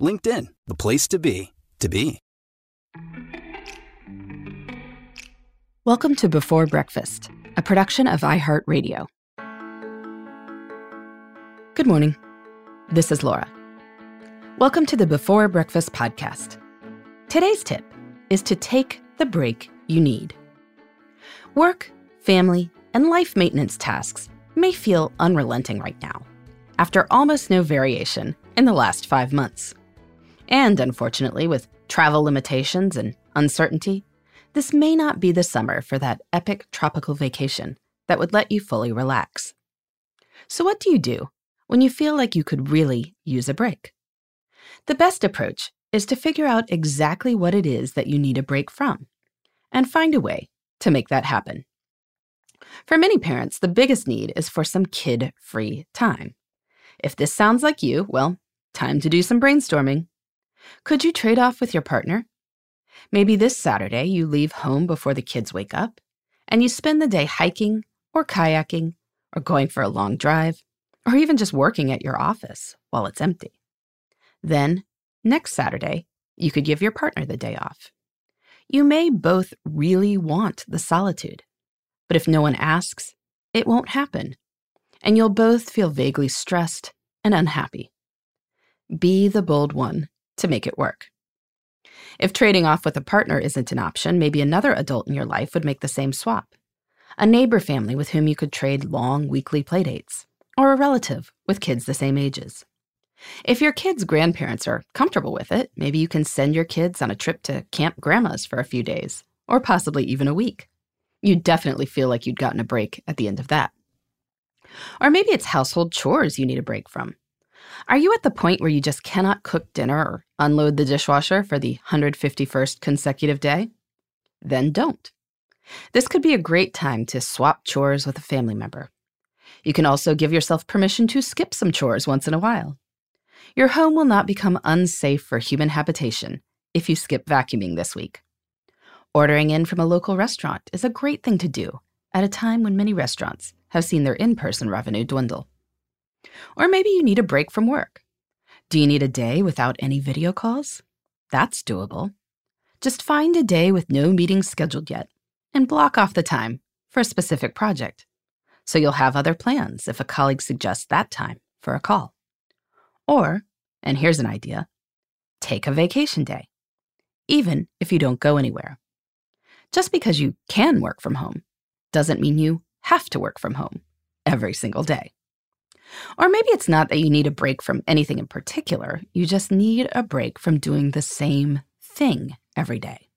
LinkedIn, the place to be, to be. Welcome to Before Breakfast, a production of iHeartRadio. Good morning. This is Laura. Welcome to the Before Breakfast podcast. Today's tip is to take the break you need. Work, family, and life maintenance tasks may feel unrelenting right now, after almost no variation in the last five months. And unfortunately, with travel limitations and uncertainty, this may not be the summer for that epic tropical vacation that would let you fully relax. So, what do you do when you feel like you could really use a break? The best approach is to figure out exactly what it is that you need a break from and find a way to make that happen. For many parents, the biggest need is for some kid free time. If this sounds like you, well, time to do some brainstorming. Could you trade off with your partner? Maybe this Saturday you leave home before the kids wake up and you spend the day hiking or kayaking or going for a long drive or even just working at your office while it's empty. Then, next Saturday, you could give your partner the day off. You may both really want the solitude, but if no one asks, it won't happen, and you'll both feel vaguely stressed and unhappy. Be the bold one to make it work. If trading off with a partner isn't an option, maybe another adult in your life would make the same swap. A neighbor family with whom you could trade long weekly playdates, or a relative with kids the same ages. If your kids' grandparents are comfortable with it, maybe you can send your kids on a trip to Camp Grandma's for a few days, or possibly even a week. You'd definitely feel like you'd gotten a break at the end of that. Or maybe it's household chores you need a break from. Are you at the point where you just cannot cook dinner or unload the dishwasher for the 151st consecutive day? Then don't. This could be a great time to swap chores with a family member. You can also give yourself permission to skip some chores once in a while. Your home will not become unsafe for human habitation if you skip vacuuming this week. Ordering in from a local restaurant is a great thing to do at a time when many restaurants have seen their in person revenue dwindle. Or maybe you need a break from work. Do you need a day without any video calls? That's doable. Just find a day with no meetings scheduled yet and block off the time for a specific project. So you'll have other plans if a colleague suggests that time for a call. Or, and here's an idea take a vacation day, even if you don't go anywhere. Just because you can work from home doesn't mean you have to work from home every single day. Or maybe it's not that you need a break from anything in particular, you just need a break from doing the same thing every day.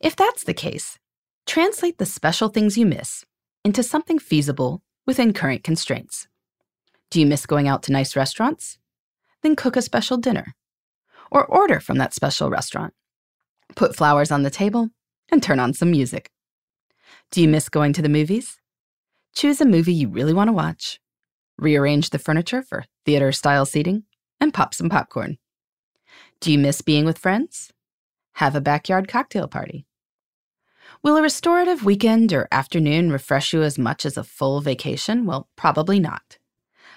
If that's the case, translate the special things you miss into something feasible within current constraints. Do you miss going out to nice restaurants? then cook a special dinner. Or order from that special restaurant. Put flowers on the table and turn on some music. Do you miss going to the movies? Choose a movie you really want to watch, rearrange the furniture for theater style seating, and pop some popcorn. Do you miss being with friends? Have a backyard cocktail party. Will a restorative weekend or afternoon refresh you as much as a full vacation? Well, probably not.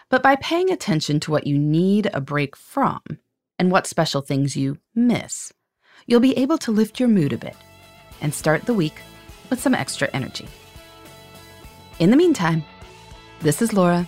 But by paying attention to what you need a break from and what special things you miss, you'll be able to lift your mood a bit and start the week with some extra energy. In the meantime, this is Laura.